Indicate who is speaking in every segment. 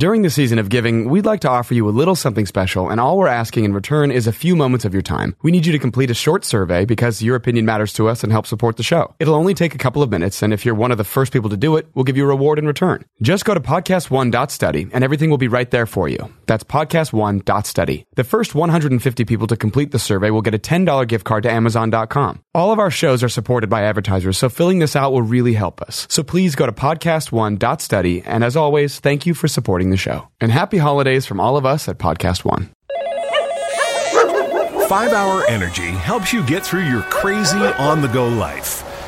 Speaker 1: During the season of giving, we'd like to offer you a little something special, and all we're asking in return is a few moments of your time. We need you to complete a short survey because your opinion matters to us and helps support the show. It'll only take a couple of minutes, and if you're one of the first people to do it, we'll give you a reward in return. Just go to podcast1.study, and everything will be right there for you. That's podcast1.study. The first 150 people to complete the survey will get a $10 gift card to Amazon.com. All of our shows are supported by advertisers, so filling this out will really help us. So please go to podcast1.study, and as always, thank you for supporting the show. And happy holidays from all of us at Podcast One.
Speaker 2: Five Hour Energy helps you get through your crazy on the go life.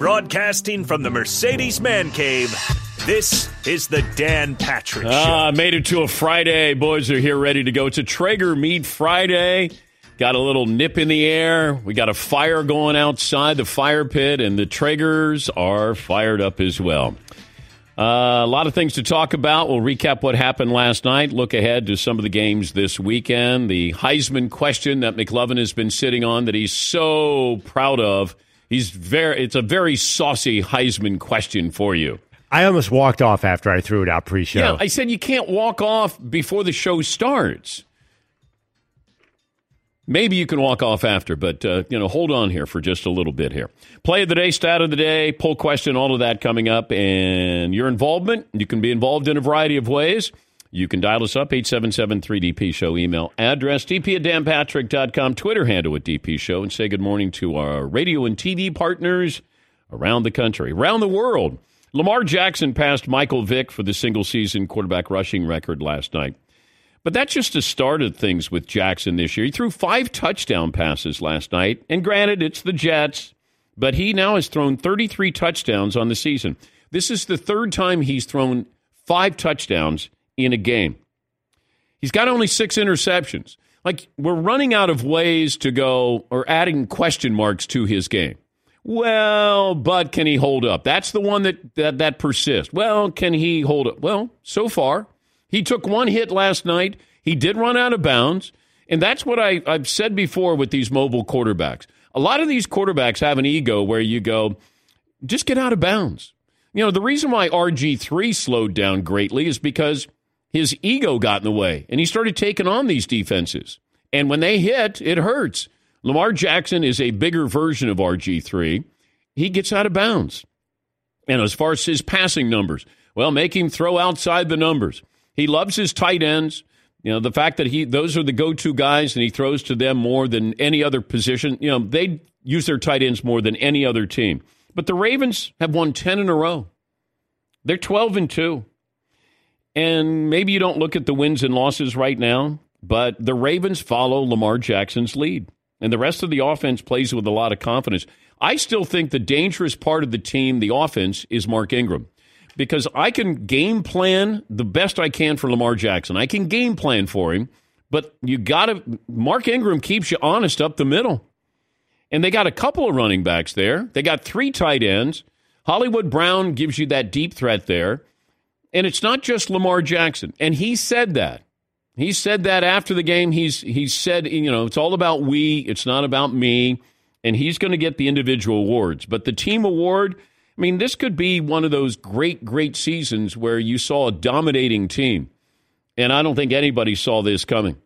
Speaker 3: Broadcasting from the Mercedes Man Cave, this is the Dan Patrick Show.
Speaker 4: Ah, made it to a Friday. Boys are here ready to go. It's a Traeger Meat Friday. Got a little nip in the air. We got a fire going outside the fire pit, and the Traegers are fired up as well. Uh, a lot of things to talk about. We'll recap what happened last night, look ahead to some of the games this weekend. The Heisman question that McLovin has been sitting on that he's so proud of. He's very it's a very saucy Heisman question for you.
Speaker 5: I almost walked off after I threw it out pre-show.
Speaker 4: Yeah, I said you can't walk off before the show starts. Maybe you can walk off after, but uh, you know, hold on here for just a little bit here. Play of the day, stat of the day, poll question, all of that coming up, and your involvement. You can be involved in a variety of ways. You can dial us up, 877-3DP Show, email address, dp at danpatrick.com, Twitter handle at DP Show, and say good morning to our radio and TV partners around the country, around the world. Lamar Jackson passed Michael Vick for the single season quarterback rushing record last night. But that just the start of things with Jackson this year. He threw five touchdown passes last night. And granted, it's the Jets, but he now has thrown 33 touchdowns on the season. This is the third time he's thrown five touchdowns in a game. He's got only six interceptions. Like, we're running out of ways to go or adding question marks to his game. Well, but can he hold up? That's the one that, that, that persists. Well, can he hold up? Well, so far, he took one hit last night. He did run out of bounds. And that's what I, I've said before with these mobile quarterbacks. A lot of these quarterbacks have an ego where you go, just get out of bounds. You know, the reason why RG3 slowed down greatly is because his ego got in the way and he started taking on these defenses. And when they hit, it hurts. Lamar Jackson is a bigger version of RG3. He gets out of bounds. And as far as his passing numbers, well, make him throw outside the numbers. He loves his tight ends. You know, the fact that he those are the go-to guys and he throws to them more than any other position. You know, they use their tight ends more than any other team. But the Ravens have won 10 in a row. They're 12 and 2. And maybe you don't look at the wins and losses right now, but the Ravens follow Lamar Jackson's lead. And the rest of the offense plays with a lot of confidence. I still think the dangerous part of the team, the offense, is Mark Ingram because I can game plan the best I can for Lamar Jackson. I can game plan for him, but you got to, Mark Ingram keeps you honest up the middle. And they got a couple of running backs there. They got three tight ends. Hollywood Brown gives you that deep threat there. And it's not just Lamar Jackson. And he said that. He said that after the game. He's he said, you know, it's all about we, it's not about me. And he's going to get the individual awards. But the team award, I mean, this could be one of those great, great seasons where you saw a dominating team. And I don't think anybody saw this coming.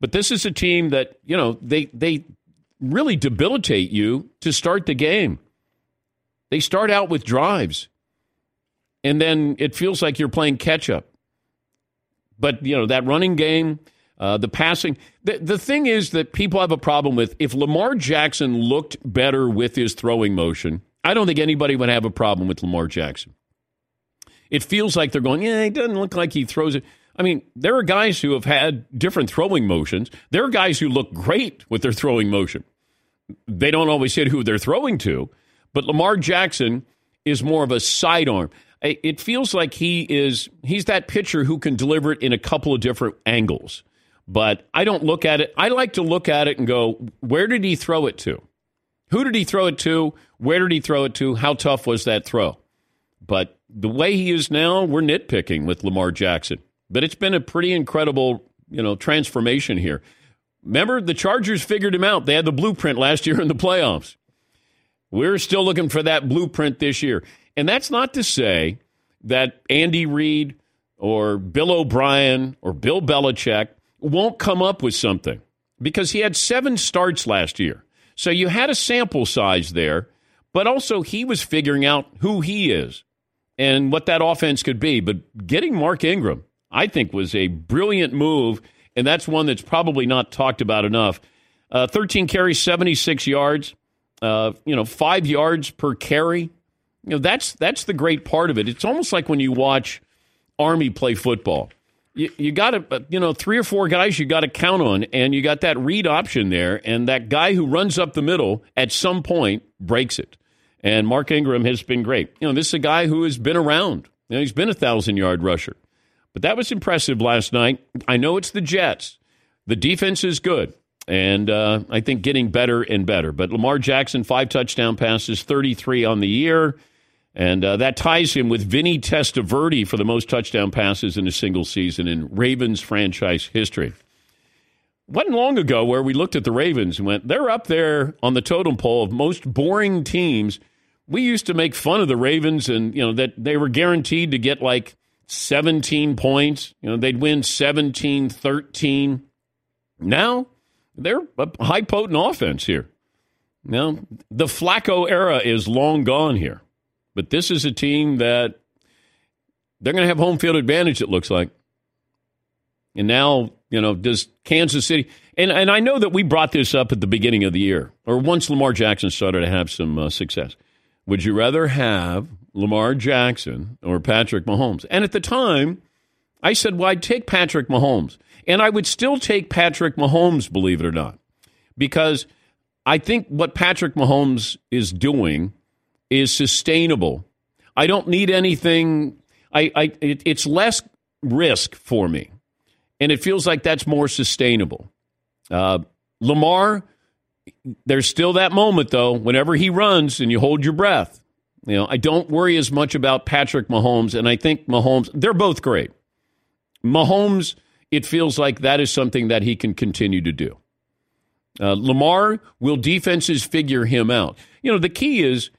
Speaker 4: But this is a team that, you know, they they really debilitate you to start the game. They start out with drives. And then it feels like you're playing catch up. But, you know, that running game, uh, the passing. The, the thing is that people have a problem with if Lamar Jackson looked better with his throwing motion, I don't think anybody would have a problem with Lamar Jackson. It feels like they're going, yeah, he doesn't look like he throws it. I mean, there are guys who have had different throwing motions. There are guys who look great with their throwing motion. They don't always hit who they're throwing to, but Lamar Jackson is more of a sidearm. It feels like he is he's that pitcher who can deliver it in a couple of different angles. But I don't look at it. I like to look at it and go, where did he throw it to? Who did he throw it to? Where did he throw it to? How tough was that throw? But the way he is now, we're nitpicking with Lamar Jackson. But it's been a pretty incredible, you know, transformation here. Remember, the Chargers figured him out. They had the blueprint last year in the playoffs. We're still looking for that blueprint this year. And that's not to say that Andy Reid or Bill O'Brien or Bill Belichick won't come up with something because he had seven starts last year. So you had a sample size there, but also he was figuring out who he is and what that offense could be. But getting Mark Ingram, I think, was a brilliant move, and that's one that's probably not talked about enough. Uh, 13 carries, 76 yards, uh, you know, five yards per carry. You know, that's that's the great part of it. It's almost like when you watch Army play football. You, you got to, uh, you know, three or four guys you got to count on, and you got that read option there, and that guy who runs up the middle at some point breaks it. And Mark Ingram has been great. You know, this is a guy who has been around. You know, he's been a thousand yard rusher. But that was impressive last night. I know it's the Jets. The defense is good. And uh, I think getting better and better. But Lamar Jackson, five touchdown passes, 33 on the year. And uh, that ties him with Vinny Testaverde for the most touchdown passes in a single season in Ravens franchise history. Wasn't long ago where we looked at the Ravens and went, they're up there on the totem pole of most boring teams. We used to make fun of the Ravens and, you know, that they were guaranteed to get like 17 points. You know, they'd win 17 13. Now they're a high potent offense here. Now, the Flacco era is long gone here. But this is a team that they're going to have home field advantage, it looks like. And now, you know, does Kansas City. And, and I know that we brought this up at the beginning of the year, or once Lamar Jackson started to have some uh, success. Would you rather have Lamar Jackson or Patrick Mahomes? And at the time, I said, well, I'd take Patrick Mahomes. And I would still take Patrick Mahomes, believe it or not, because I think what Patrick Mahomes is doing is sustainable. I don't need anything. I, I it, it's less risk for me, and it feels like that's more sustainable. Uh, Lamar, there's still that moment though. Whenever he runs, and you hold your breath. You know, I don't worry as much about Patrick Mahomes, and I think Mahomes. They're both great. Mahomes, it feels like that is something that he can continue to do. Uh, Lamar, will defenses figure him out? You know, the key is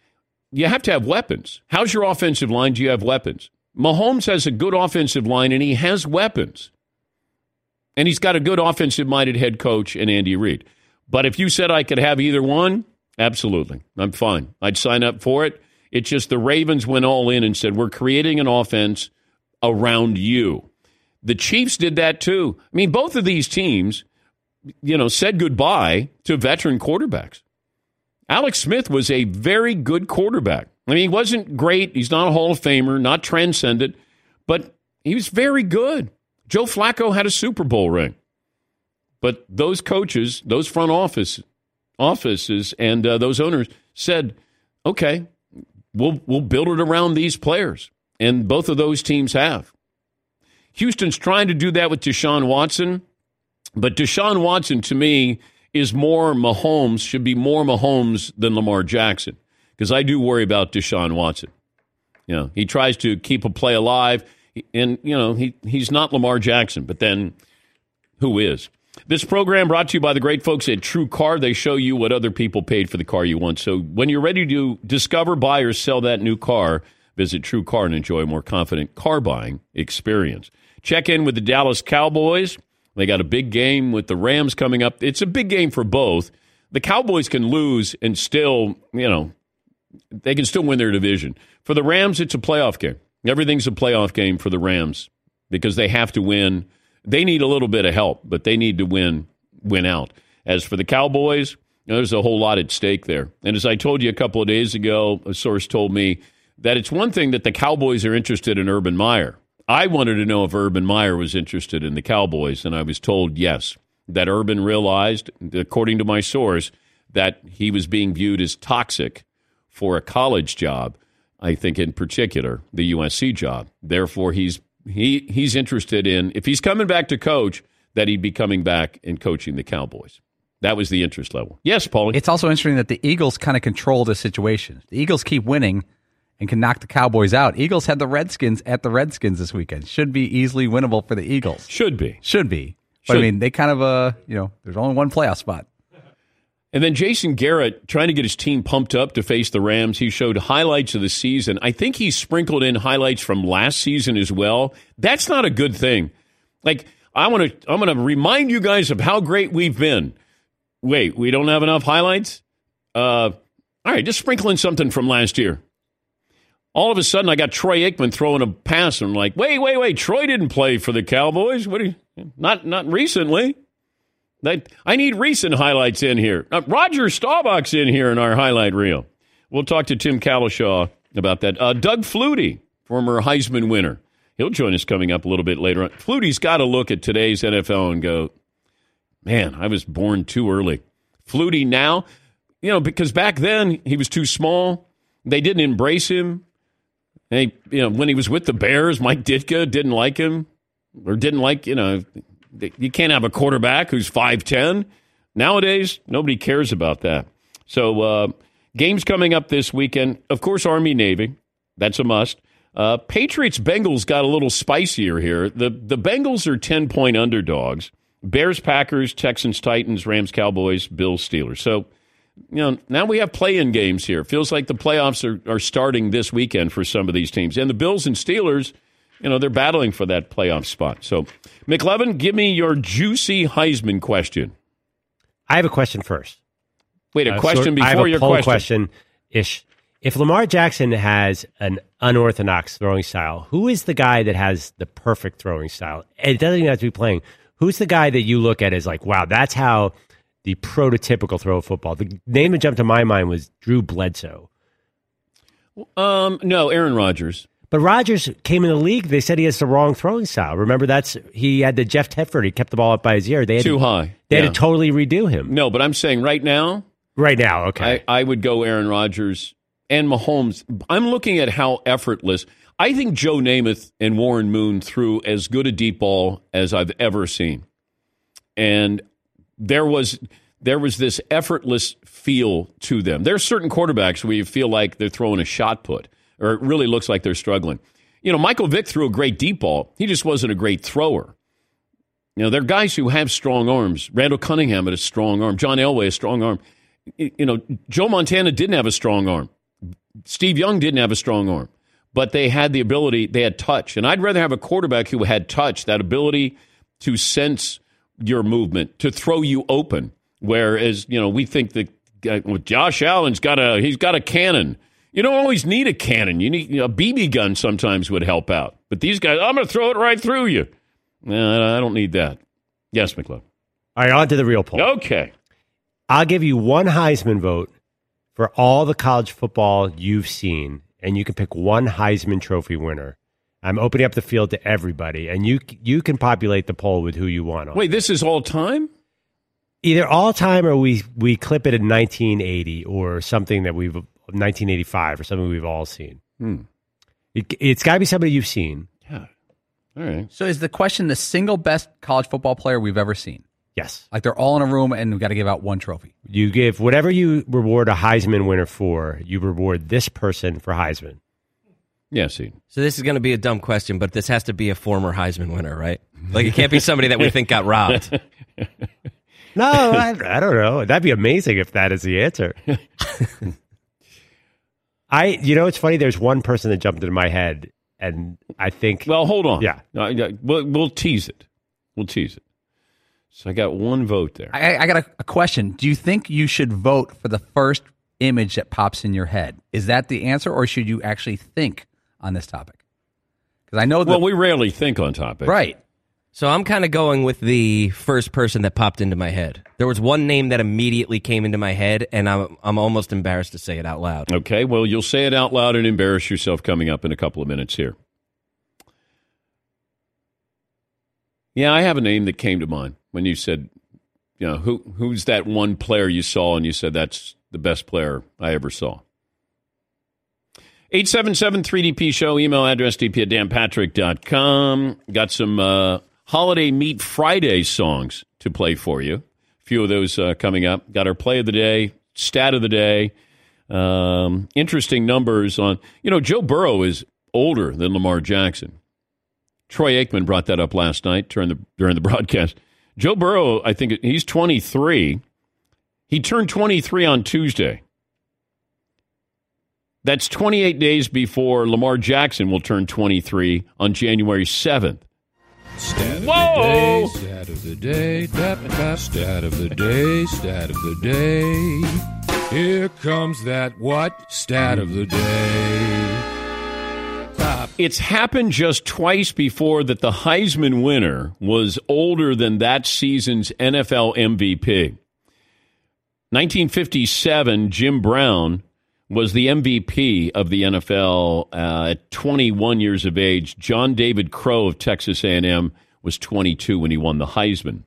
Speaker 4: you have to have weapons. How's your offensive line? Do you have weapons? Mahomes has a good offensive line and he has weapons. And he's got a good offensive minded head coach in Andy Reid. But if you said I could have either one, absolutely. I'm fine. I'd sign up for it. It's just the Ravens went all in and said, we're creating an offense around you. The Chiefs did that too. I mean, both of these teams, you know, said goodbye to veteran quarterbacks. Alex Smith was a very good quarterback. I mean, he wasn't great. He's not a Hall of Famer, not transcendent, but he was very good. Joe Flacco had a Super Bowl ring. But those coaches, those front office offices, and uh, those owners said, "Okay, we'll we'll build it around these players," and both of those teams have. Houston's trying to do that with Deshaun Watson, but Deshaun Watson, to me, is more Mahomes, should be more Mahomes than Lamar Jackson. Because I do worry about Deshaun Watson. You know, he tries to keep a play alive, and, you know, he, he's not Lamar Jackson, but then who is? This program brought to you by the great folks at True Car. They show you what other people paid for the car you want. So when you're ready to discover, buy, or sell that new car, visit True Car and enjoy a more confident car buying experience. Check in with the Dallas Cowboys. They got a big game with the Rams coming up. It's a big game for both. The Cowboys can lose and still, you know, they can still win their division. For the Rams, it's a playoff game. Everything's a playoff game for the Rams because they have to win. They need a little bit of help, but they need to win win out. As for the Cowboys, you know, there's a whole lot at stake there. And as I told you a couple of days ago, a source told me that it's one thing that the Cowboys are interested in Urban Meyer. I wanted to know if Urban Meyer was interested in the Cowboys, and I was told yes. That Urban realized, according to my source, that he was being viewed as toxic for a college job. I think in particular the USC job. Therefore, he's he he's interested in if he's coming back to coach that he'd be coming back and coaching the Cowboys. That was the interest level. Yes, Paul.
Speaker 6: It's also interesting that the Eagles kind of control the situation. The Eagles keep winning and can knock the Cowboys out. Eagles had the Redskins at the Redskins this weekend. Should be easily winnable for the Eagles.
Speaker 4: Should be.
Speaker 6: Should be. But
Speaker 4: Should.
Speaker 6: I mean, they kind of uh, you know, there's only one playoff spot.
Speaker 4: And then Jason Garrett trying to get his team pumped up to face the Rams. He showed highlights of the season. I think he sprinkled in highlights from last season as well. That's not a good thing. Like I want to I'm going to remind you guys of how great we've been. Wait, we don't have enough highlights? Uh all right, just sprinkle in something from last year. All of a sudden, I got Troy Aikman throwing a pass, and I'm like, wait, wait, wait! Troy didn't play for the Cowboys. What? Are you, not not recently. That I need recent highlights in here. Uh, Roger Staubach's in here in our highlight reel. We'll talk to Tim Cowlishaw about that. Uh, Doug Flutie, former Heisman winner, he'll join us coming up a little bit later on. Flutie's got to look at today's NFL and go, man, I was born too early. Flutie now, you know, because back then he was too small. They didn't embrace him. They, you know, when he was with the Bears, Mike Ditka didn't like him or didn't like, you know, you can't have a quarterback who's 5'10. Nowadays, nobody cares about that. So, uh, games coming up this weekend. Of course, Army Navy. That's a must. Uh, Patriots Bengals got a little spicier here. The the Bengals are 10 point underdogs. Bears Packers, Texans Titans, Rams Cowboys, Bills Steelers. So, you know, now we have play in games here. Feels like the playoffs are, are starting this weekend for some of these teams. And the Bills and Steelers, you know, they're battling for that playoff spot. So, McLovin, give me your juicy Heisman question.
Speaker 5: I have a question first.
Speaker 4: Wait, a
Speaker 5: Uh,
Speaker 4: question
Speaker 5: so I have
Speaker 4: before your question.
Speaker 5: question ish. If Lamar Jackson has an unorthodox throwing style, who is the guy that has the perfect throwing style? It doesn't even have to be playing. Who's the guy that you look at as like, wow, that's how the prototypical throw of football? The name that jumped to my mind was Drew Bledsoe.
Speaker 4: Um, no, Aaron Rodgers.
Speaker 5: But Rodgers came in the league. They said he has the wrong throwing style. Remember, that's he had the Jeff Tedford. He kept the ball up by his ear. They had
Speaker 4: Too
Speaker 5: to,
Speaker 4: high.
Speaker 5: They
Speaker 4: Yeah.
Speaker 5: had to totally redo him.
Speaker 4: No, but I'm saying right now,
Speaker 5: Right now, okay.
Speaker 4: I, I would go Aaron Rodgers and Mahomes. I'm looking at how effortless. I think Joe Namath and Warren Moon threw as good a deep ball as I've ever seen, and there was there was this effortless feel to them. There are certain quarterbacks where you feel like they're throwing a shot put, or it really looks like they're struggling. You know, Michael Vick threw a great deep ball. He just wasn't a great thrower. You know, there are guys who have strong arms. Randall Cunningham had a strong arm. John Elway, a strong arm. You know, Joe Montana didn't have a strong arm. Steve Young didn't have a strong arm, but they had the ability, they had touch. And I'd rather have a quarterback who had touch, that ability to sense your movement, to throw you open. Whereas, you know, we think that uh, well, Josh Allen's got a he's got a cannon. You don't always need a cannon. You need you know, a BB gun sometimes would help out. But these guys, I'm going to throw it right through you. No, I don't need that. Yes, McClellan.
Speaker 5: All right, on to the real poll.
Speaker 4: Okay.
Speaker 5: I'll give you one Heisman vote for all the college football you've seen, and you can pick one Heisman Trophy winner. I'm opening up the field to everybody, and you you can populate the poll with who you want. On.
Speaker 4: Wait, this is all time?
Speaker 5: either all time or we we clip it in 1980 or something that we've 1985 or something we've all seen.
Speaker 4: Hmm.
Speaker 5: It, it's got to be somebody you've seen.
Speaker 4: Yeah. All right.
Speaker 6: So is the question the single best college football player we've ever seen?
Speaker 5: Yes,
Speaker 6: Like they're all in a room and we've got to give out one trophy.
Speaker 5: you give whatever you reward a Heisman winner for, you reward this person for Heisman.
Speaker 4: Yes, Eden.
Speaker 7: So this is going to be a dumb question, but this has to be a former Heisman winner, right? Like it can't be somebody that we think got robbed.
Speaker 5: No, I, I don't know. That'd be amazing if that is the answer. I, you know, it's funny. There's one person that jumped into my head, and I think
Speaker 4: Well, hold on.
Speaker 5: Yeah.
Speaker 4: Yeah, we'll, we'll tease it. We'll tease it. So I got one vote there.
Speaker 6: I, I got a, a question. Do you think you should vote for the first image that pops in your head? Is that the answer, or should you actually think on this topic? Because I know that
Speaker 4: well, we rarely think on topic.
Speaker 6: right.
Speaker 7: So I'm kind of going with the first person that popped into my head. There was one name that immediately came into my head, and I'm I'm almost embarrassed to say it out loud.
Speaker 4: Okay. Well, you'll say it out loud and embarrass yourself coming up in a couple of minutes here. Yeah, I have a name that came to mind when you said, you know, who who's that one player you saw and you said that's the best player I ever saw. 877 3DP Show, email address dp at danpatrick.com. Got some uh, Holiday Meat Friday songs to play for you. A few of those uh, coming up. Got our play of the day, stat of the day. Um, interesting numbers on, you know, Joe Burrow is older than Lamar Jackson. Troy Aikman brought that up last night during the during the broadcast. Joe Burrow, I think he's 23. He turned 23 on Tuesday. That's 28 days before Lamar Jackson will turn 23 on January 7th.
Speaker 8: Stat
Speaker 4: Whoa!
Speaker 8: of the day, stat of the day, tap, tap, stat of the day, stat of the day. Here comes that what? Stat of the day. Pop.
Speaker 4: It's happened just twice before that the Heisman winner was older than that season's NFL MVP. 1957, Jim Brown was the MVP of the NFL uh, at 21 years of age. John David Crow of Texas A&M was 22 when he won the Heisman.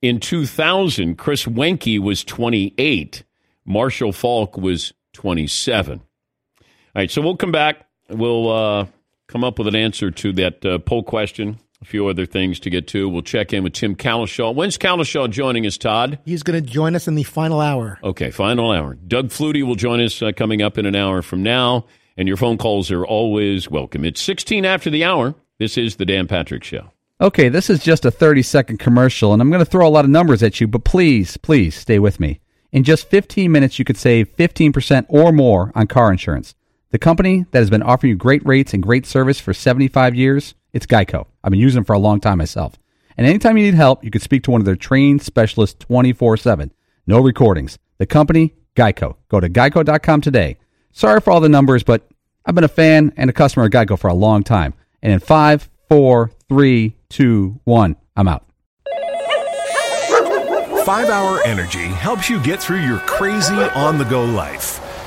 Speaker 4: In 2000, Chris Weinke was 28. Marshall Faulk was 27. All right, so we'll come back. We'll uh, come up with an answer to that uh, poll question. A few other things to get to. We'll check in with Tim Cowlishaw. When's Calishaw joining us, Todd?
Speaker 9: He's going to join us in the final hour.
Speaker 4: Okay, final hour. Doug Flutie will join us uh, coming up in an hour from now, and your phone calls are always welcome. It's 16 after the hour. This is the Dan Patrick Show.
Speaker 6: Okay, this is just a 30 second commercial, and I'm going to throw a lot of numbers at you, but please, please stay with me. In just 15 minutes, you could save 15% or more on car insurance. The company that has been offering you great rates and great service for 75 years, it's Geico. I've been using them for a long time myself. And anytime you need help, you can speak to one of their trained specialists 24 7. No recordings. The company, Geico. Go to geico.com today. Sorry for all the numbers, but I've been a fan and a customer of Geico for a long time. And in five, four, three, two, one, I'm out.
Speaker 2: 5 Hour Energy helps you get through your crazy on the go life.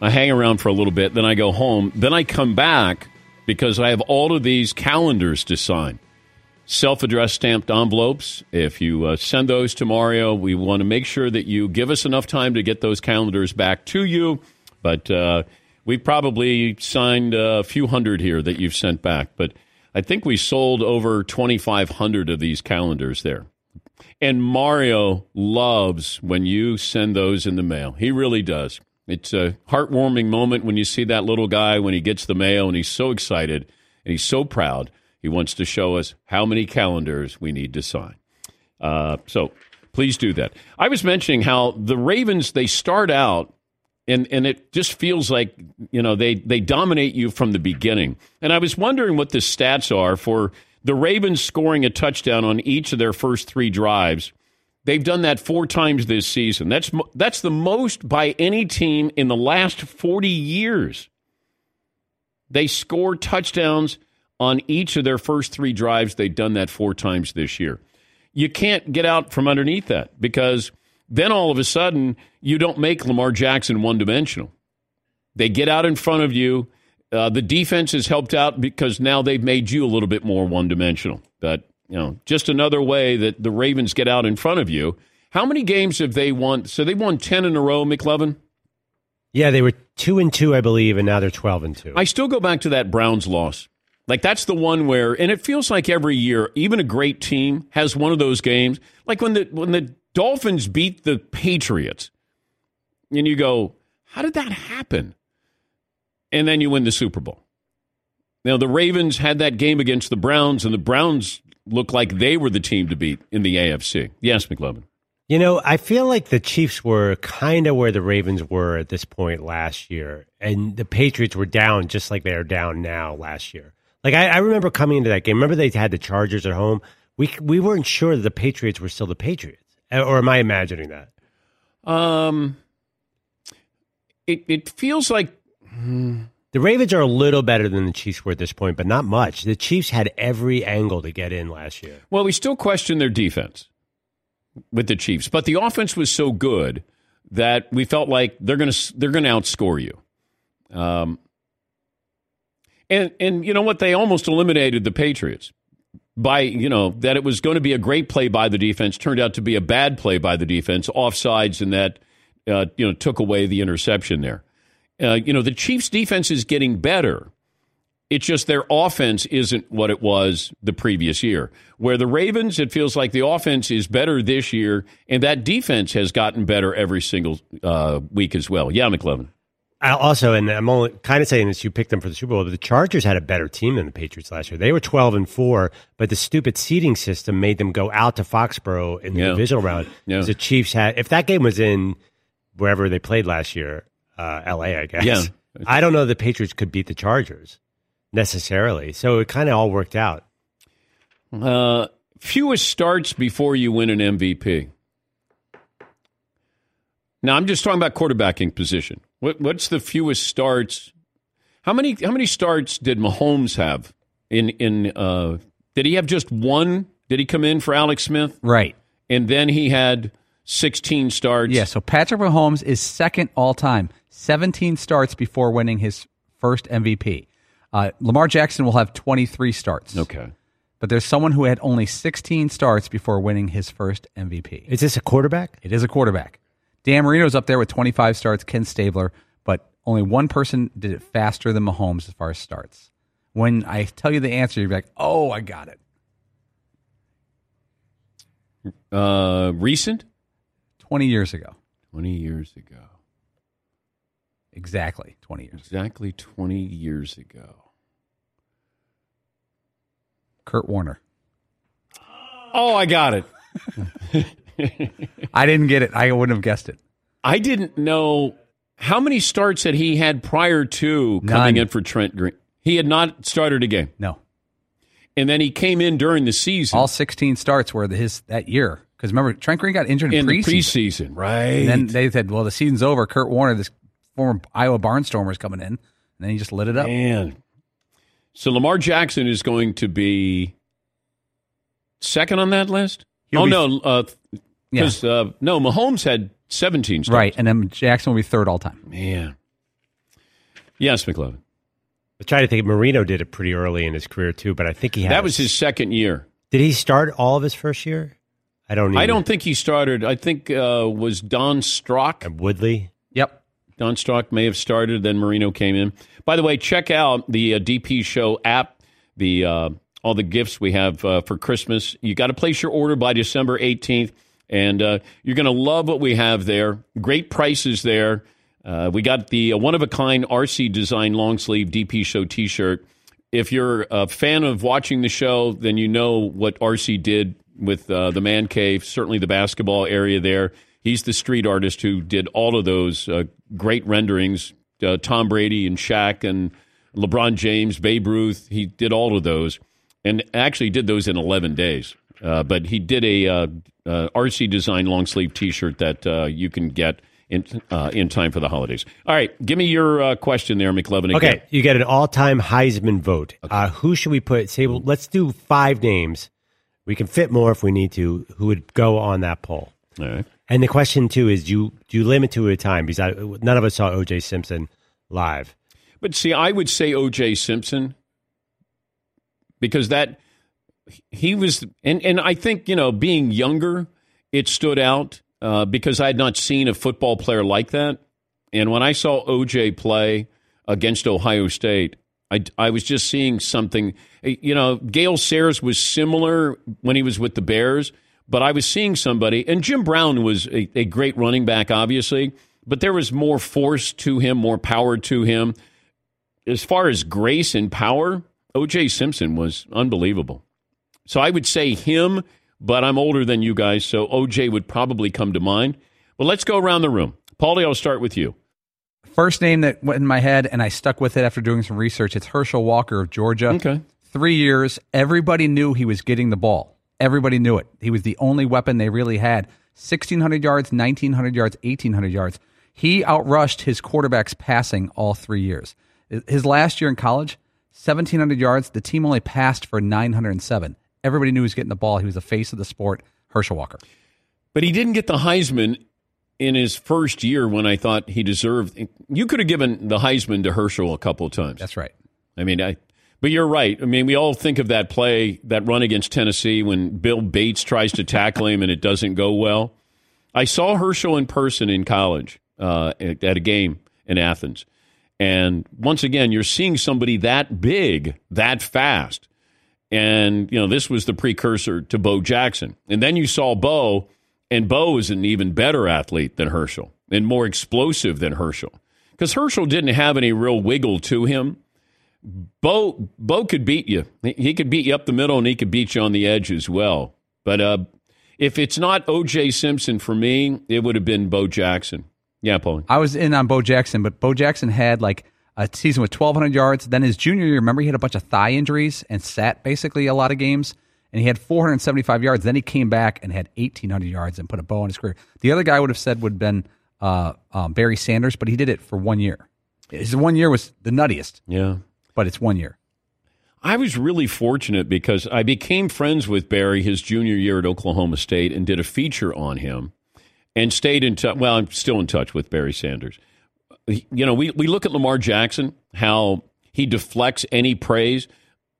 Speaker 4: I hang around for a little bit, then I go home, then I come back because I have all of these calendars to sign. Self addressed stamped envelopes. If you uh, send those to Mario, we want to make sure that you give us enough time to get those calendars back to you. But uh, we probably signed a few hundred here that you've sent back. But I think we sold over 2,500 of these calendars there. And Mario loves when you send those in the mail. He really does. It's a heartwarming moment when you see that little guy when he gets the mail and he's so excited and he's so proud. He wants to show us how many calendars we need to sign. Uh, so please do that. I was mentioning how the Ravens they start out and and it just feels like you know they they dominate you from the beginning. And I was wondering what the stats are for the Ravens scoring a touchdown on each of their first three drives. They've done that four times this season. That's that's the most by any team in the last 40 years. They score touchdowns on each of their first three drives. They've done that four times this year. You can't get out from underneath that because then all of a sudden you don't make Lamar Jackson one dimensional. They get out in front of you. Uh, the defense has helped out because now they've made you a little bit more one dimensional. But you know, just another way that the Ravens get out in front of you. How many games have they won? So they won ten in a row, McLovin.
Speaker 5: Yeah, they were two and two, I believe, and now they're twelve and two.
Speaker 4: I still go back to that Browns loss. Like that's the one where, and it feels like every year, even a great team has one of those games. Like when the when the Dolphins beat the Patriots, and you go, "How did that happen?" And then you win the Super Bowl. Now the Ravens had that game against the Browns, and the Browns looked like they were the team to beat in the AFC. Yes, McLovin.
Speaker 5: You know, I feel like the Chiefs were kind of where the Ravens were at this point last year, and the Patriots were down just like they are down now last year. Like I, I remember coming into that game. Remember they had the Chargers at home. We we weren't sure that the Patriots were still the Patriots, or am I imagining that?
Speaker 4: Um, it it feels like
Speaker 5: the The Ravens are a little better than the Chiefs were at this point, but not much. The Chiefs had every angle to get in last year.
Speaker 4: Well, we still question their defense with the Chiefs, but the offense was so good that we felt like they're going to they're going to outscore you. Um, and and you know what? They almost eliminated the Patriots by you know that it was going to be a great play by the defense turned out to be a bad play by the defense offsides and that uh, you know took away the interception there. Uh, you know the Chiefs' defense is getting better. It's just their offense isn't what it was the previous year. Where the Ravens, it feels like the offense is better this year, and that defense has gotten better every single uh, week as well. Yeah, McLovin.
Speaker 5: I also, and I'm only kind of saying this, you picked them for the Super Bowl, but the Chargers had a better team than the Patriots last year. They were 12 and 4, but the stupid seeding system made them go out to Foxborough in the
Speaker 4: Yeah.
Speaker 5: divisional round.
Speaker 4: Yeah.
Speaker 5: The Chiefs had, if that game was in wherever they played last year, uh, LA, I guess.
Speaker 4: Yeah.
Speaker 5: I don't know the Patriots could beat the Chargers necessarily. So it kind of all worked out.
Speaker 4: Uh, fewest starts before you win an MVP. Now I'm just talking about quarterbacking position. What, what's the fewest starts? How many how many starts did Mahomes have in in? Uh, did he have just one? Did he come in for Alex Smith?
Speaker 6: Right.
Speaker 4: And then he had 16 starts.
Speaker 6: Yeah, so Patrick Mahomes is second all time, 17 starts before winning his first MVP. Uh, Lamar Jackson will have 23 starts.
Speaker 4: Okay.
Speaker 6: But there's someone who had only 16 starts before winning his first MVP.
Speaker 5: Is this a quarterback?
Speaker 6: It is a quarterback. Dan Marino's up there with 25 starts, Ken Stabler, but only one person did it faster than Mahomes as far as starts. When I tell you the answer, you're like, oh, I got it.
Speaker 4: Uh, recent?
Speaker 6: 20 years ago.
Speaker 4: 20 years ago.
Speaker 6: Exactly 20 years.
Speaker 4: Exactly 20 years ago.
Speaker 6: Kurt Warner.
Speaker 4: Oh, I got it.
Speaker 6: I didn't get it. I wouldn't have guessed it.
Speaker 4: I didn't know how many starts had he had prior to coming in for Trent Green. He had not started a game.
Speaker 6: No.
Speaker 4: And then he came in during the season.
Speaker 6: All 16 starts were his that year. Because remember, Trent Green got injured in,
Speaker 4: in the
Speaker 6: preseason.
Speaker 4: preseason, right?
Speaker 6: And then they said, well, the season's over. Kurt Warner, this former Iowa Barnstormer, is coming in. And then he just lit it up.
Speaker 4: Man. So Lamar Jackson is going to be second on that list?
Speaker 6: He'll
Speaker 4: oh,
Speaker 6: be-
Speaker 4: no. Uh,
Speaker 6: Yeah.
Speaker 4: Uh, no, Mahomes had 17 starts.
Speaker 6: Right. And then Jackson will be third all time.
Speaker 4: Man. Yes, McLovin.
Speaker 5: I try to think Marino did it pretty early in his career too, but I think he had
Speaker 4: That was his second year.
Speaker 5: Did he start all of his first year? I don't. Even,
Speaker 4: I don't think he started. I think uh, was Don Strock.
Speaker 5: Woodley.
Speaker 6: Yep.
Speaker 4: Don Strock may have started. Then Marino came in. By the way, check out the uh, DP Show app. The uh, all the gifts we have uh, for Christmas. You got to place your order by December eighteenth, and uh, you're going to love what we have there. Great prices there. Uh, we got the uh, one of a kind RC design long sleeve DP Show T-shirt. If you're a fan of watching the show, then you know what RC did with uh, the man cave. Certainly the basketball area there. He's the street artist who did all of those uh, great renderings. Uh, Tom Brady and Shaq and LeBron James, Babe Ruth. He did all of those, and actually did those in 11 days. Uh, but he did a uh, uh, RC design long sleeve T-shirt that uh, you can get in uh, in time for the holidays. All right, give me your uh, question there, McLovin. Again.
Speaker 5: Okay, you get an all-time Heisman vote. Uh, who should we put? Say, well, let's do five names. We can fit more if we need to. Who would go on that poll?
Speaker 4: All right.
Speaker 5: And the question too is, do you do you limit to a time? Because I, none of us saw O.J. Simpson live.
Speaker 4: But see, I would say O.J. Simpson because that he was, and and I think you know, being younger, it stood out uh, because I had not seen a football player like that. And when I saw O.J. play against Ohio State, I I was just seeing something. Eh, you know, Gale Sayers was similar when he was with the Bears, but I was seeing somebody, and Jim Brown was a, a great running back, obviously, but there was more force to him, more power to him as far as grace and power, OJ Simpson was unbelievable. So I would say him, but I'm older than you guys, so OJ would probably come to mind. But let's go around the room. Paulie, I'll start with you.
Speaker 6: First name that went in my head, and I stuck with it after doing some research. It's Herschel Walker of Georgia.
Speaker 4: Okay.
Speaker 6: Three years. Everybody knew he was getting the ball. Everybody knew it. He was the only weapon they really had. 1,600 yards, 1,900 yards, 1,800 yards. He outrushed his quarterbacks passing all three years. His last year in college, 1,700 yards. The team only passed for 907. Everybody knew he was getting the ball. He was the face of the sport, Herschel Walker.
Speaker 4: But he didn't get the Heisman in his first year when I thought he deserved. You could have given the Heisman to Herschel a couple of times.
Speaker 6: That's right.
Speaker 4: I mean, I. But you're right. I mean, we all think of that play, that run against Tennessee when Bill Bates tries to tackle him and it doesn't go well. I saw Herschel in person in college uh, at a game in Athens. And once again, you're seeing somebody that big, that fast. And, you know, this was the precursor to Bo Jackson. And then you saw Bo, and Bo is an even better athlete than Herschel and more explosive than Herschel. Because Herschel didn't have any real wiggle to him. Bo, Bo could beat you. He could beat you up the middle and he could beat you on the edge as well. But uh, if it's not O.J. Simpson for me, it would have been Bo Jackson. Yeah, Paul.
Speaker 6: I was in on Bo Jackson, but Bo Jackson had like a season with 1,200 yards. Then his junior year, remember, he had a bunch of thigh injuries and sat basically a lot of games. And he had 475 yards. Then he came back and had 1,800 yards and put a bow on his career. The other guy I would have said would have been uh, um, Barry Sanders, but he did it for one year. His one year was the nuttiest.
Speaker 4: Yeah.
Speaker 6: But it's one year.
Speaker 4: I was really fortunate because I became friends with Barry his junior year at Oklahoma State and did a feature on him and stayed in touch. Well, I'm still in touch with Barry Sanders. You know, we, we look at Lamar Jackson, how he deflects any praise.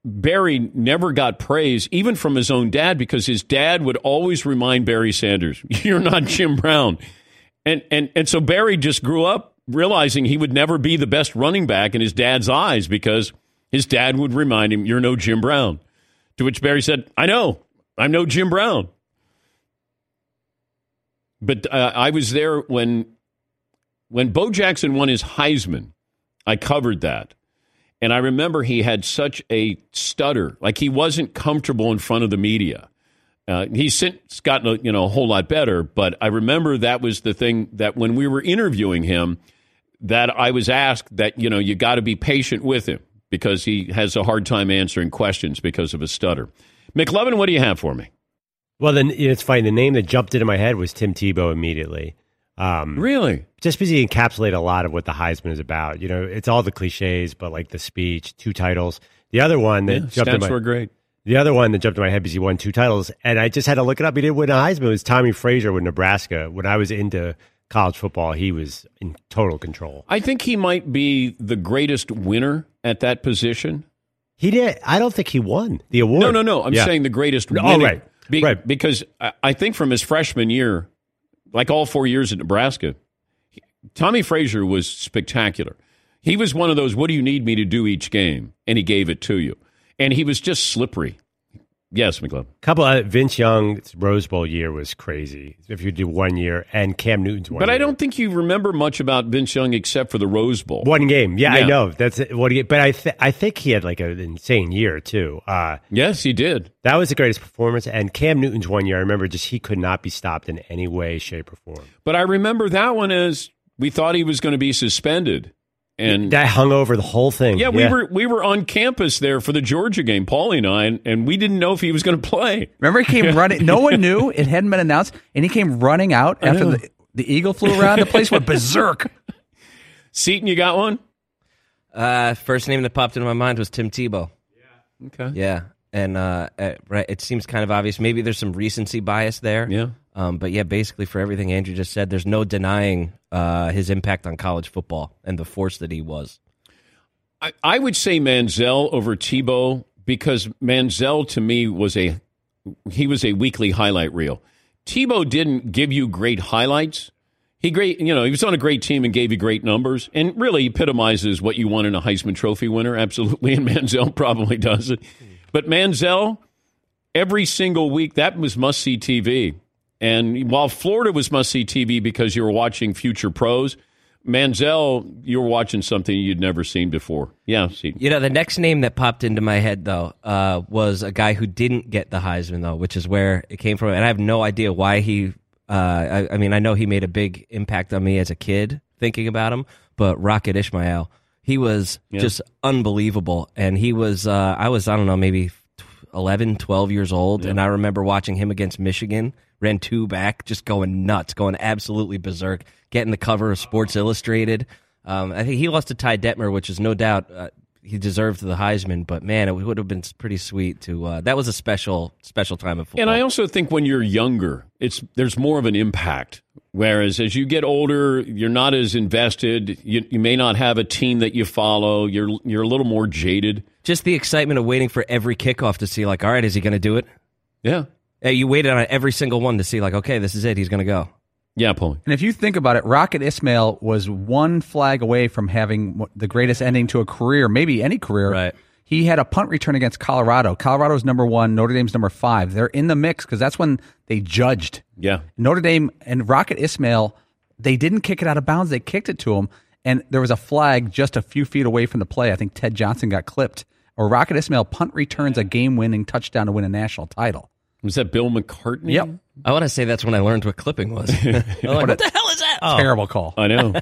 Speaker 4: Barry never got praise, even from his own dad, because his dad would always remind Barry Sanders, "You're not Jim Brown," and and and so Barry just grew up realizing he would never be the best running back in his dad's eyes because his dad would remind him, "You're no Jim Brown." To which Barry said, "I know, I'm no Jim Brown." But uh, I was there when when Bo Jackson won his Heisman. I covered that. And I remember he had such a stutter, like he wasn't comfortable in front of the media. Uh, he's since gotten you know a whole lot better, but I remember that was the thing that when we were interviewing him, that I was asked that you know you got to be patient with him because he has a hard time answering questions because of his stutter. McLovin, what do you have for me?
Speaker 5: Well, then it's funny. The name that jumped into my head was Tim Tebow immediately. Um,
Speaker 4: really?
Speaker 5: Just because he encapsulated a lot of what the Heisman is about. You know, it's all the cliches, but like the speech, two titles. The other one that
Speaker 4: Yeah,
Speaker 5: jumped in my,
Speaker 4: were great.
Speaker 5: The other one that jumped in my head because he won two titles, and I just had to look it up. He didn't win a Heisman. It was Tommie Frazier with Nebraska. When I was into college football, he was in total control.
Speaker 4: I think he might be the greatest winner at that position.
Speaker 5: He did. I don't think he won the award.
Speaker 4: No, no, no. I'm
Speaker 5: Yeah.
Speaker 4: saying the greatest
Speaker 5: Oh,
Speaker 4: winner.
Speaker 5: right.
Speaker 4: Be-
Speaker 5: Right.
Speaker 4: Because I think from his freshman year, like all four years at Nebraska, Tommie Frazier was spectacular. He was one of those, what do you need me to do each game? And he gave it to you. And he was just slippery. Yes, McLeod.
Speaker 5: couple of Vince Young's Rose Bowl year was crazy. If you do one year, and Cam Newton's one.
Speaker 4: But I don't think you remember much about Vince Young except for the Rose Bowl.
Speaker 5: One game, yeah, I know that's what. He, but I, th- I think he had like an insane year too. Uh,
Speaker 4: yes, he did.
Speaker 5: That was the greatest performance. And Cam Newton's one year, I remember, just he could not be stopped in any way, shape, or form.
Speaker 4: But I remember that one as we thought he was going to be suspended. And
Speaker 5: that hung over the whole thing.
Speaker 4: Yeah, we were we were on campus there for the Georgia game, Paulie and I, and, and we didn't know if he was going to play.
Speaker 6: Remember, he came running. No one knew it hadn't been announced, and he came running out after the, the eagle flew around. The place went berserk.
Speaker 4: Seton, you got one?
Speaker 7: Uh, first name that popped into my mind was Tim Tebow. Yeah.
Speaker 4: Okay.
Speaker 7: Yeah, and uh, uh, right, it seems kind of obvious. Maybe there's some recency bias there.
Speaker 4: Yeah.
Speaker 7: Um, but yeah, basically for everything Andrew just said, there's no denying uh, his impact on college football and the force that he was.
Speaker 4: I, I would say Manziel over Tebow because Manziel to me was a he was a weekly highlight reel. Tebow didn't give you great highlights. He great you know he was on a great team and gave you great numbers and really epitomizes what you want in a Heisman Trophy winner. Absolutely, and Manziel probably does it. But Manziel, every single week that was must see TV. And while Florida was must see TV because you were watching future pros, Manziel, you were watching something you'd never seen before. Yeah, see.
Speaker 7: You know, the next name that popped into my head though uh, was a guy who didn't get the Heisman though, which is where it came from, and I have no idea why he. Uh, I, I mean, I know he made a big impact on me as a kid thinking about him, but Rocket Ismail, he was
Speaker 4: Yeah.
Speaker 7: just unbelievable, and he was. Uh, I was I don't know maybe 11, 12 years old, and I remember watching him against Michigan. Ran two back, just going nuts, going absolutely berserk, getting the cover of Sports Illustrated. Um, I think he lost to Ty Detmer, which is no doubt uh, he deserved the Heisman. But man, it would have been pretty sweet to. Uh, that was a special special time of football.
Speaker 4: And I also think when you're younger, it's there's more of an impact. Whereas as you get older, you're not as invested. You, you may not have a team that you follow. You're you're a little more jaded.
Speaker 7: Just the excitement of waiting for every kickoff to see, like, all right, is he going to do it?
Speaker 4: Yeah.
Speaker 7: Uh, You waited on every single one to see, like, okay, this is it. He's going to go.
Speaker 4: Yeah, Paul.
Speaker 6: And if you think about it, Rocket Ismail was one flag away from having the greatest ending to a career, maybe any career.
Speaker 7: Right.
Speaker 6: He had a punt return against Colorado. Colorado's number one, Notre Dame's number five. They're in the mix because that's when they judged.
Speaker 4: Yeah.
Speaker 6: Notre Dame and Rocket Ismail, they didn't kick it out of bounds. They kicked it to him. And there was a flag just a few feet away from the play. I think Ted Johnson got clipped. Or Rocket Ismail punt returns a game winning touchdown to win a national title.
Speaker 4: Was that Bill McCartney?
Speaker 6: Yep.
Speaker 7: I want to say that's when I learned what clipping was. Like, what the hell is that? Oh.
Speaker 6: Terrible call.
Speaker 4: I know.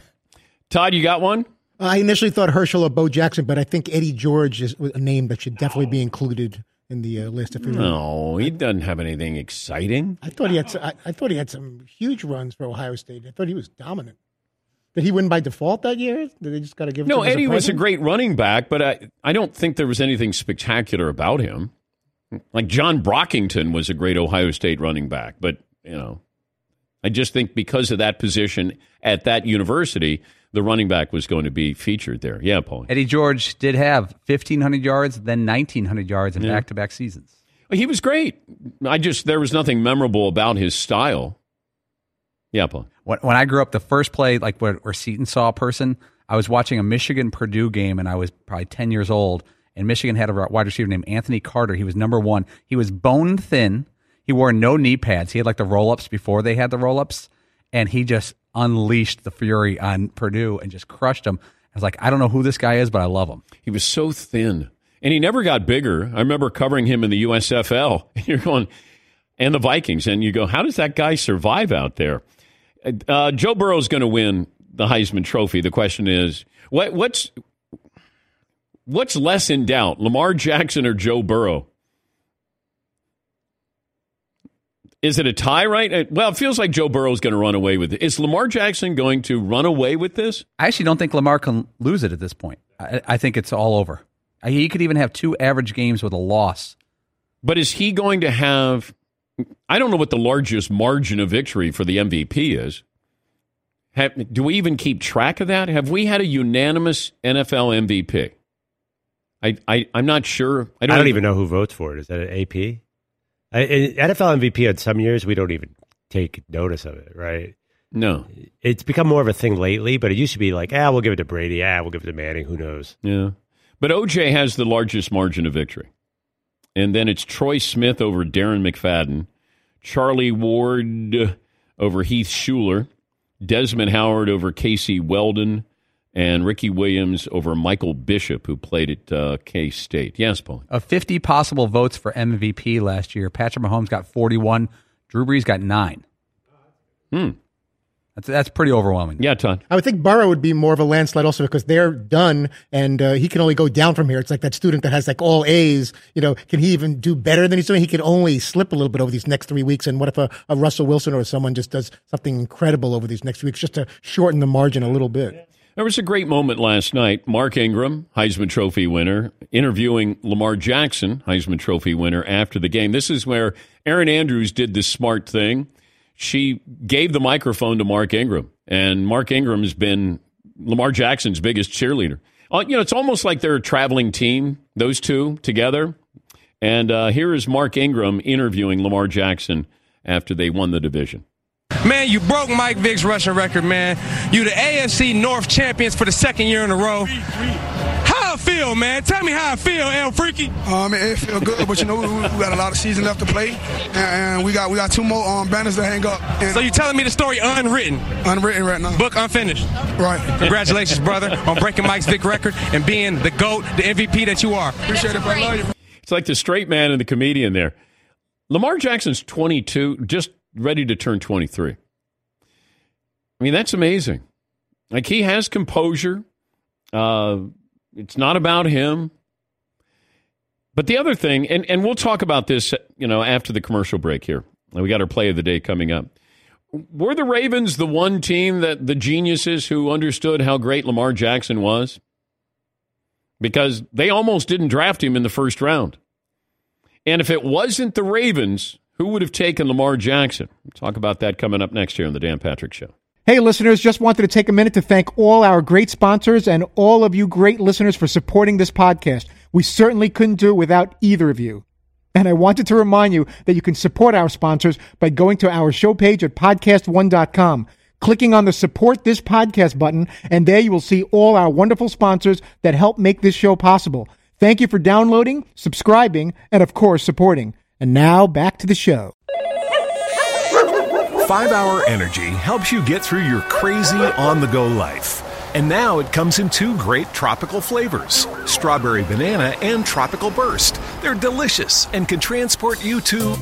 Speaker 4: Todd, you got one?
Speaker 9: I initially thought Herschel or Bo Jackson, but I think Eddie George is a name that should definitely be included in the uh, list. If we
Speaker 4: No, he doesn't have anything exciting.
Speaker 9: I thought he had. s- I, I thought he had some huge runs for Ohio State. I thought he was dominant. Did he win by default that year? Did they just got to give?
Speaker 4: No,
Speaker 9: him as
Speaker 4: Eddie was a great running back, but I, I don't think there was anything spectacular about him. Like John Brockington was a great Ohio State running back, but you know, I just think because of that position at that university, the running back was going to be featured there. Yeah, Paul.
Speaker 6: Eddie George did have 1,500 yards, then 1,900 yards in
Speaker 4: Yeah.
Speaker 6: back to back seasons.
Speaker 4: He was great. I just there was nothing memorable about his style. Yeah, Paul.
Speaker 6: When, when I grew up, the first play, like where, where Seton saw a person, I was watching a Michigan Purdue game, and I was probably 10 years old. And Michigan had a wide receiver named Anthony Carter. He was number one. He was bone thin. He wore no knee pads. He had like the roll ups before they had the roll ups. And he just unleashed the fury on Purdue and just crushed them. I was like, I don't know who this guy is, but I love him.
Speaker 4: He was so thin, and he never got bigger. I remember covering him in the USFL. And you're going, and the Vikings, and you go, how does that guy survive out there? Uh, Joe Burrow's going to win the Heisman Trophy. The question is, what, what's what's less in doubt, Lamar Jackson or Joe Burrow? Is it a tie, right? Uh, Well, it feels like Joe Burrow's going to run away with it. Is Lamar Jackson going to run away with this?
Speaker 6: I actually don't think Lamar can lose it at this point. I, I think it's all over. He could even have two average games with a loss.
Speaker 4: But is he going to have? I don't know what the largest margin of victory for the MVP is. Have, do we even keep track of that? Have we had a unanimous NFL MVP? I, I I'm not sure.
Speaker 5: I don't, even know who votes for it. Is that an AP? I, NFL MVP in some years we don't even take notice of it, right?
Speaker 4: No,
Speaker 5: it's become more of a thing lately. But it used to be like, ah, we'll give it to Brady. Ah, we'll give it to Manning. Who knows?
Speaker 4: Yeah, but OJ has the largest margin of victory, and then it's Troy Smith over Darren McFadden, Charlie Ward over Heath Shuler, Desmond Howard over Casey Weldon, and Ricky Williams over Michael Bishop, who played at uh, K State. Yes, Paul.
Speaker 6: Of 50 possible votes for MVP last year, Patrick Mahomes got 41. Drew Brees got nine.
Speaker 4: Hmm.
Speaker 6: That's, that's pretty overwhelming.
Speaker 4: Yeah, Todd.
Speaker 9: I would think Burrow would be more of a landslide also because they're done and uh, he can only go down from here. It's like that student that has like all A's. You know, can he even do better than he's doing? He can only slip a little bit over these next three weeks. And what if a, a Russell Wilson or someone just does something incredible over these next weeks just to shorten the margin a little bit?
Speaker 4: There was a great moment last night. Mark Ingram, Heisman Trophy winner, interviewing Lamar Jackson, Heisman Trophy winner, after the game. This is where Erin Andrews did this smart thing. She gave the microphone to Mark Ingram, and Mark Ingram has been Lamar Jackson's biggest cheerleader. Uh, You know, it's almost like they're a traveling team, those two together. And uh, here is Mark Ingram interviewing Lamar Jackson after they won the division.
Speaker 10: Man, you broke Mike Vick's rushing record, man. You the AFC North champions for the second year in a row. How I feel, man? Tell me how I feel, El Freaky.
Speaker 11: Um, it feel good, but you know we, we got a lot of season left to play, and, and we got we got two more um, banners to hang up. And
Speaker 10: So you telling me the story unwritten?
Speaker 11: Unwritten right now.
Speaker 10: Book unfinished.
Speaker 11: Right.
Speaker 10: Congratulations, brother, on breaking Mike's Vick record and being the GOAT, the MVP that you are.
Speaker 11: Appreciate it, bro. Love you.
Speaker 4: It's like the straight man and the comedian there. Lamar Jackson's 22, just ready to turn 23. I mean, that's amazing. Like, he has composure. Uh, it's not about him. But the other thing, and, and we'll talk about this, you know, after the commercial break here. We got our play of the day coming up. were the Ravens the one team that the geniuses who understood how great Lamar Jackson was? Because they almost didn't draft him in the first round. And if it wasn't the Ravens, who would have taken Lamar Jackson? We'll talk about that coming up next here on the Dan Patrick Show.
Speaker 9: Hey, listeners, just wanted to take a minute to thank all our great sponsors and all of you great listeners for supporting this podcast. We certainly couldn't do it without either of you. And I wanted to remind you that you can support our sponsors by going to our show page at podcast1.com, clicking on the support this podcast button, and there you will see all our wonderful sponsors that help make this show possible. Thank you for downloading, subscribing, and of course, supporting. And now back to the show.
Speaker 2: 5 Hour Energy helps you get through your crazy on the go life. And now it comes in two great tropical flavors strawberry banana and tropical burst. They're delicious and can transport you to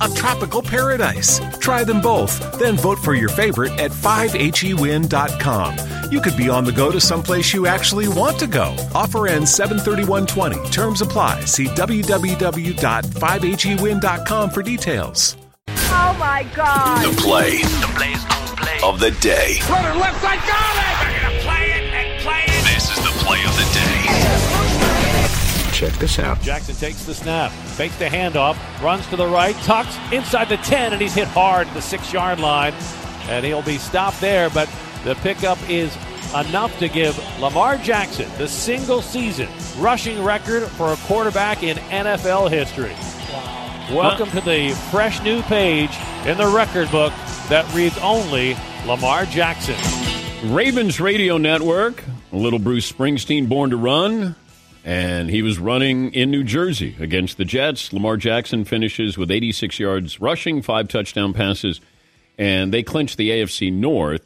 Speaker 2: a tropical paradise. Try them both, then vote for your favorite at 5hewin.com. You could be on the go to someplace you actually want to go. Offer ends 73120. Terms apply. See www.5hewin.com for details.
Speaker 12: Oh my God.
Speaker 13: The play. The plays don't play. Of the day.
Speaker 12: Runner left side, got it. They're gonna play it play
Speaker 13: of the day.
Speaker 14: Check this out.
Speaker 15: Jackson takes the snap, fakes the handoff, runs to the right, tucks inside the 10, and he's hit hard at the six yard line. And he'll be stopped there, but the pickup is enough to give Lamar Jackson the single season rushing record for a quarterback in NFL history. Welcome to the fresh new page in the record book that reads only Lamar Jackson.
Speaker 4: Ravens Radio Network, a little Bruce Springsteen born to run, and he was running in New Jersey against the Jets. Lamar Jackson finishes with 86 yards rushing, five touchdown passes, and they clinch the AFC North.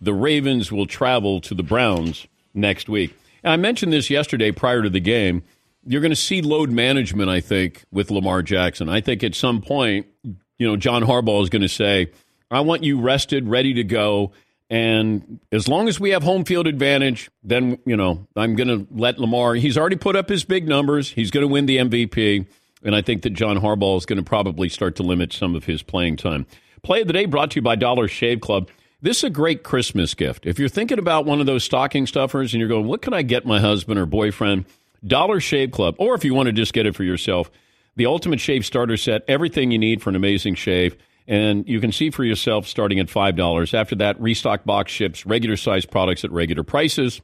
Speaker 4: The Ravens will travel to the Browns next week. And I mentioned this yesterday prior to the game. You're going to see load management, I think, with Lamar Jackson. I think at some point, you know, John Harbaugh is going to say, I want you rested, ready to go. And as long as we have home field advantage, then, you know, I'm going to let Lamar, he's already put up his big numbers. He's going to win the MVP. And I think that John Harbaugh is going to probably start to limit some of his playing time. Play of the day brought to you by Dollar Shave Club. This is a great Christmas gift. If you're thinking about one of those stocking stuffers and you're going, what can I get my husband or boyfriend? Dollar Shave Club. Or if you want to just get it for yourself, the Ultimate Shave Starter Set, everything you need for an amazing shave. And you can see for yourself starting at $5. After that, Restock Box ships regular size products at regular prices.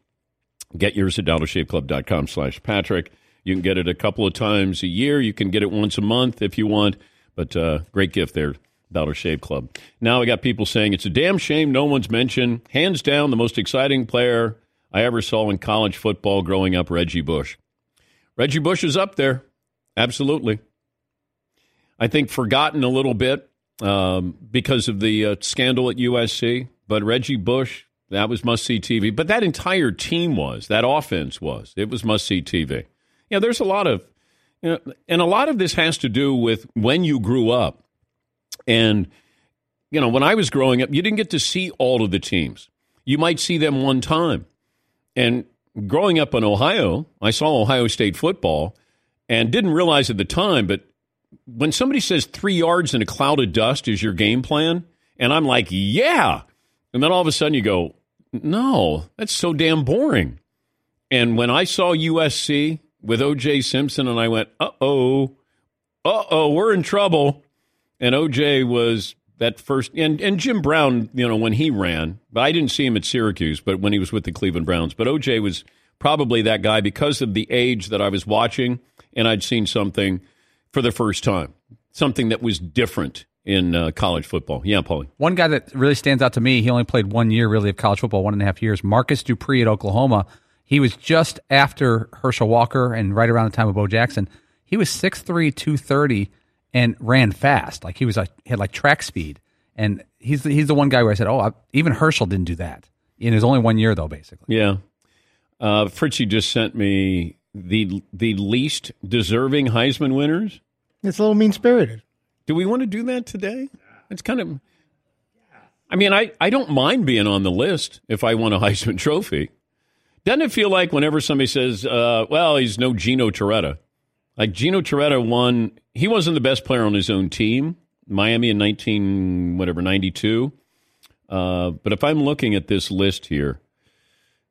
Speaker 4: Get yours at dollarshaveclub.com slash Patrick. You can get it a couple of times a year. You can get it once a month if you want. But uh, great gift there, Dollar Shave Club. Now we got people saying it's a damn shame no one's mentioned, hands down, the most exciting player I ever saw in college football growing up, Reggie Bush. Reggie Bush is up there. Absolutely. I think forgotten a little bit um, because of the uh, scandal at USC. But Reggie Bush, that was must see TV. But that entire team was, that offense was. It was must see TV. Yeah, there's a lot of, you know, and a lot of this has to do with when you grew up. And, you know, when I was growing up, you didn't get to see all of the teams. You might see them one time. And growing up in Ohio, I saw Ohio State football and didn't realize at the time, but when somebody says three yards in a cloud of dust is your game plan, and I'm like, yeah. And then all of a sudden you go, no, that's so damn boring. And when I saw USC with OJ Simpson, and I went, uh oh, uh oh, we're in trouble. And OJ was that first, and, and Jim Brown, you know, when he ran, but I didn't see him at Syracuse, but when he was with the Cleveland Browns. But OJ was probably that guy because of the age that I was watching, and I'd seen something for the first time, something that was different in uh, college football. Yeah, Paulie.
Speaker 6: One guy that really stands out to me, he only played one year really of college football, one and a half years, Marcus Dupree at Oklahoma. He was just after Herschel Walker and right around the time of Bo Jackson. He was 6'3", 230 and ran fast. Like he was a, had like track speed. And he's the, he's the one guy where I said, oh, I, even Herschel didn't do that. In his only one year, though, basically.
Speaker 4: Yeah. Uh, Fritchie just sent me the the least deserving Heisman winners.
Speaker 9: It's a little mean spirited.
Speaker 4: Do we want to do that today? It's kind of. I mean, I, I don't mind being on the list if I won a Heisman Trophy. Doesn't it feel like whenever somebody says, uh, well, he's no Gino Torretta? Like Gino Torretta won, he wasn't the best player on his own team, Miami in 19, whatever, 92. Uh, but if I'm looking at this list here,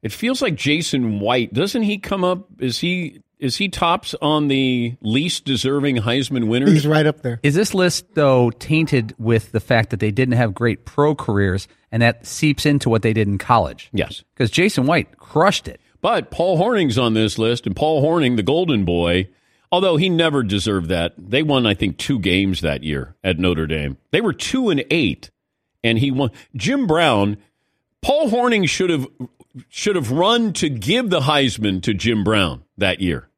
Speaker 4: it feels like Jason White. Doesn't he come up? Is he is he tops on the least deserving Heisman winners?
Speaker 9: He's right up there.
Speaker 6: Is this list though tainted with the fact that they didn't have great pro careers, and that seeps into what they did in college?
Speaker 4: Yes,
Speaker 6: because Jason White crushed it.
Speaker 4: But Paul Hornung's on this list, and Paul Hornung, the Golden Boy, although he never deserved that, they won I think two games that year at Notre Dame. They were two and eight, and he won. Jim Brown, Paul Hornung should have should have run to give the Heisman to Jim Brown that year.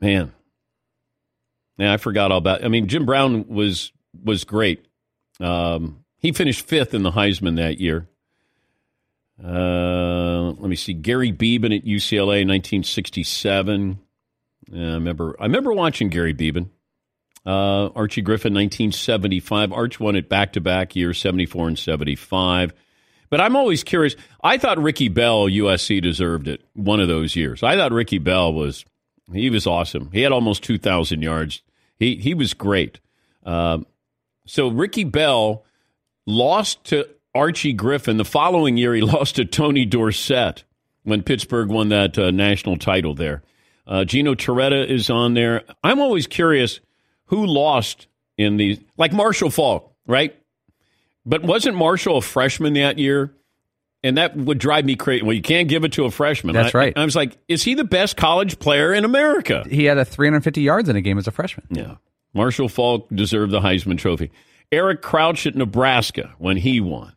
Speaker 4: Man, yeah, I forgot all about. I mean, Jim Brown was was great. Um, he finished fifth in the Heisman that year. Uh, let me see, Gary Beban at UCLA, 1967. Yeah, I remember. I remember watching Gary Beban. Uh, Archie Griffin, 1975. Arch won it back to back years, 74 and 75. But I'm always curious. I thought Ricky Bell, USC, deserved it one of those years. I thought Ricky Bell was he was awesome. He had almost 2,000 yards. He he was great. Um, so Ricky Bell lost to Archie Griffin. The following year, he lost to Tony Dorsett when Pittsburgh won that uh, national title there. Uh, Gino Torretta is on there. I'm always curious who lost in these, like Marshall Faulk, right? But wasn't Marshall a freshman that year? And that would drive me crazy. Well, you can't give it to a freshman.
Speaker 6: That's
Speaker 4: I-
Speaker 6: right.
Speaker 4: I was like, is he the best college player in America?
Speaker 6: He had a 350 yards in a game as a freshman.
Speaker 4: Yeah. Marshall Faulk deserved the Heisman Trophy. Eric Crouch at Nebraska when he won.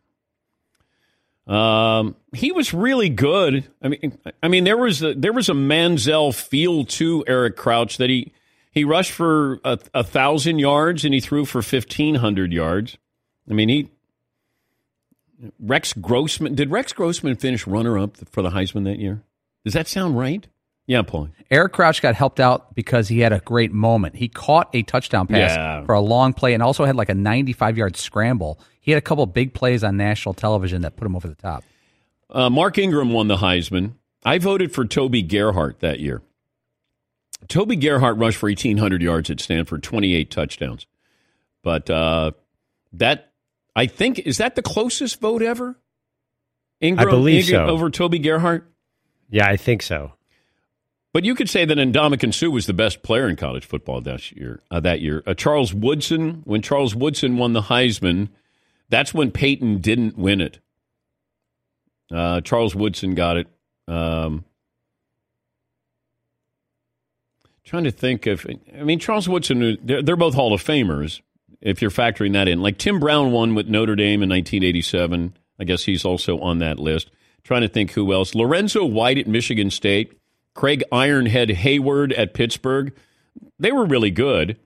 Speaker 4: Um, he was really good. I mean, I mean, there was a, there was a Manziel feel to Eric Crouch that he he rushed for a, a thousand yards and he threw for fifteen hundred yards. I mean, he Rex Grossman did Rex Grossman finish runner up for the Heisman that year? Does that sound right? Yeah, Paul.
Speaker 6: Eric Crouch got helped out because he had a great moment. He caught a touchdown pass
Speaker 4: Yeah.
Speaker 6: for a long play and also had like a 95 yard scramble. He had a couple big plays on national television that put him over the top.
Speaker 4: Uh, Mark Ingram won the Heisman. I voted for Toby Gerhart that year. Toby Gerhart rushed for 1,800 yards at Stanford, 28 touchdowns. But uh, that, I think, is that the closest vote ever? Ingram,
Speaker 5: I believe
Speaker 4: Ingram
Speaker 5: so.
Speaker 4: Over Toby Gerhart?
Speaker 5: Yeah, I think so.
Speaker 4: But you could say that Ndamukong Suh was the best player in college football that year. Uh, that year, uh, Charles Woodson. When Charles Woodson won the Heisman, that's when Peyton didn't win it. Uh, Charles Woodson got it. Um, trying to think if I mean Charles Woodson. They're, they're both Hall of Famers. If you're factoring that in, like Tim Brown won with Notre Dame in 1987. I guess he's also on that list. Trying to think who else. Lorenzo White at Michigan State. Craig Ironhead Heyward at Pittsburgh. They were really good.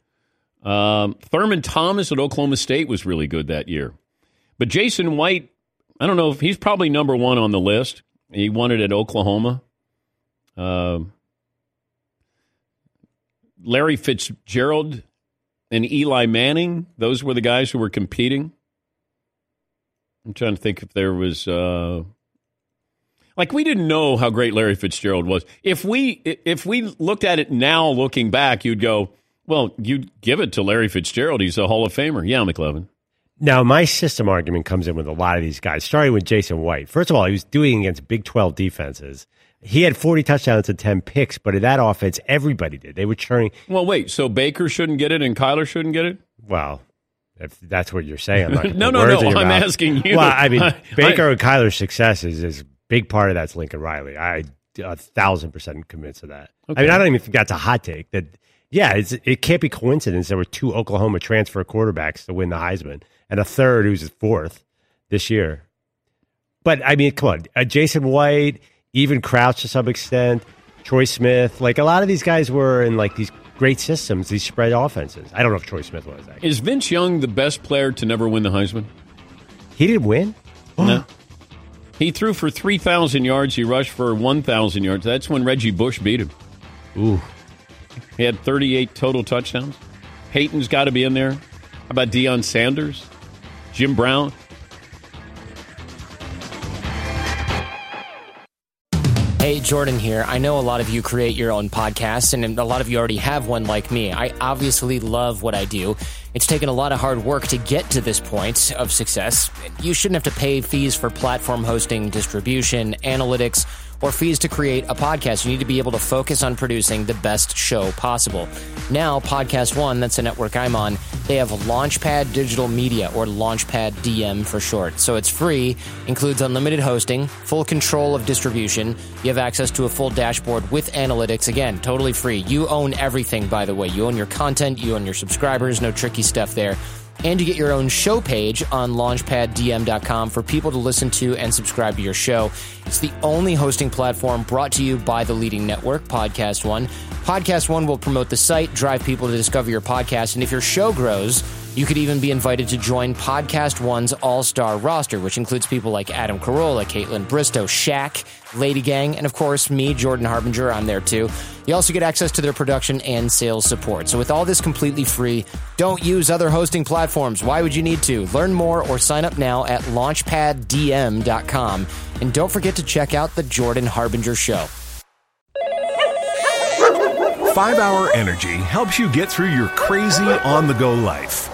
Speaker 4: Um, Thurman Thomas at Oklahoma State was really good that year. But Jason White, I don't know if he's probably number one on the list. He won it at Oklahoma. Um, Larry Fitzgerald and Eli Manning, those were the guys who were competing. I'm trying to think if there was. Uh, like we didn't know how great Larry Fitzgerald was. If we if we looked at it now, looking back, you'd go, "Well, you'd give it to Larry Fitzgerald. He's a Hall of Famer." Yeah, McLovin.
Speaker 5: Now, my system argument comes in with a lot of these guys, starting with Jason White. First of all, he was doing against Big 12 defenses. He had 40 touchdowns and 10 picks, but in that offense, everybody did. They were churning.
Speaker 4: Well, wait. So Baker shouldn't get it, and Kyler shouldn't get it.
Speaker 5: Well, if that's what you're saying, I'm
Speaker 4: No, no, no, I'm
Speaker 5: mouth.
Speaker 4: asking you.
Speaker 5: Well, I mean,
Speaker 4: I-
Speaker 5: Baker and Kyler's success is, is a big part of that's Lincoln Riley. I a thousand percent convinced of that. I mean, I don't even think that's a hot take. That yeah, it's, it can't be coincidence. There were two Oklahoma transfer quarterbacks to win the Heisman, and a third who's fourth this year. But I mean, come on, uh, Jason White, even Crouch to some extent, Troy Smith, like a lot of these guys were in like these great systems, these spread offenses. I don't know if Troy Smith was. Actually.
Speaker 4: Is Vince Young the best player to never win the Heisman?
Speaker 5: He didn't win.
Speaker 4: no. He threw for 3,000 yards. He rushed for 1,000 yards. That's when Reggie Bush beat him.
Speaker 5: Ooh.
Speaker 4: He had 38 total touchdowns. Peyton's got to be in there. How about Deion Sanders? Jim Brown?
Speaker 16: Jordan here. I know a lot of you create your own podcasts, and a lot of you already have one like me. I obviously love what I do. It's taken a lot of hard work to get to this point of success. You shouldn't have to pay fees for platform hosting, distribution, analytics, or fees to create a podcast. You need to be able to focus on producing the best show possible. Now, Podcast One, that's the network I'm on, they have Launchpad Digital Media, or Launchpad DM for short. So it's free, includes unlimited hosting, full control of distribution. You have access to a full dashboard with analytics. Again, totally free. You own everything, by the way. You own your content, you own your subscribers, no tricky stuff there. And you get your own show page on launchpaddm.com for people to listen to and subscribe to your show. It's the only hosting platform brought to you by the leading network, Podcast One. Podcast One will promote the site, drive people to discover your podcast, and if your show grows, you could even be invited to join Podcast One's all star roster, which includes people like Adam Carolla, Kaitlyn Bristowe, Shaq, Lady Gang, and of course, me, Jordan Harbinger. I'm there too. You also get access to their production and sales support. So, with all this completely free, don't use other hosting platforms. Why would you need to? Learn more or sign up now at launchpaddm.com. And don't forget to check out The Jordan Harbinger Show.
Speaker 2: 5 Hour Energy helps you get through your crazy on the go life.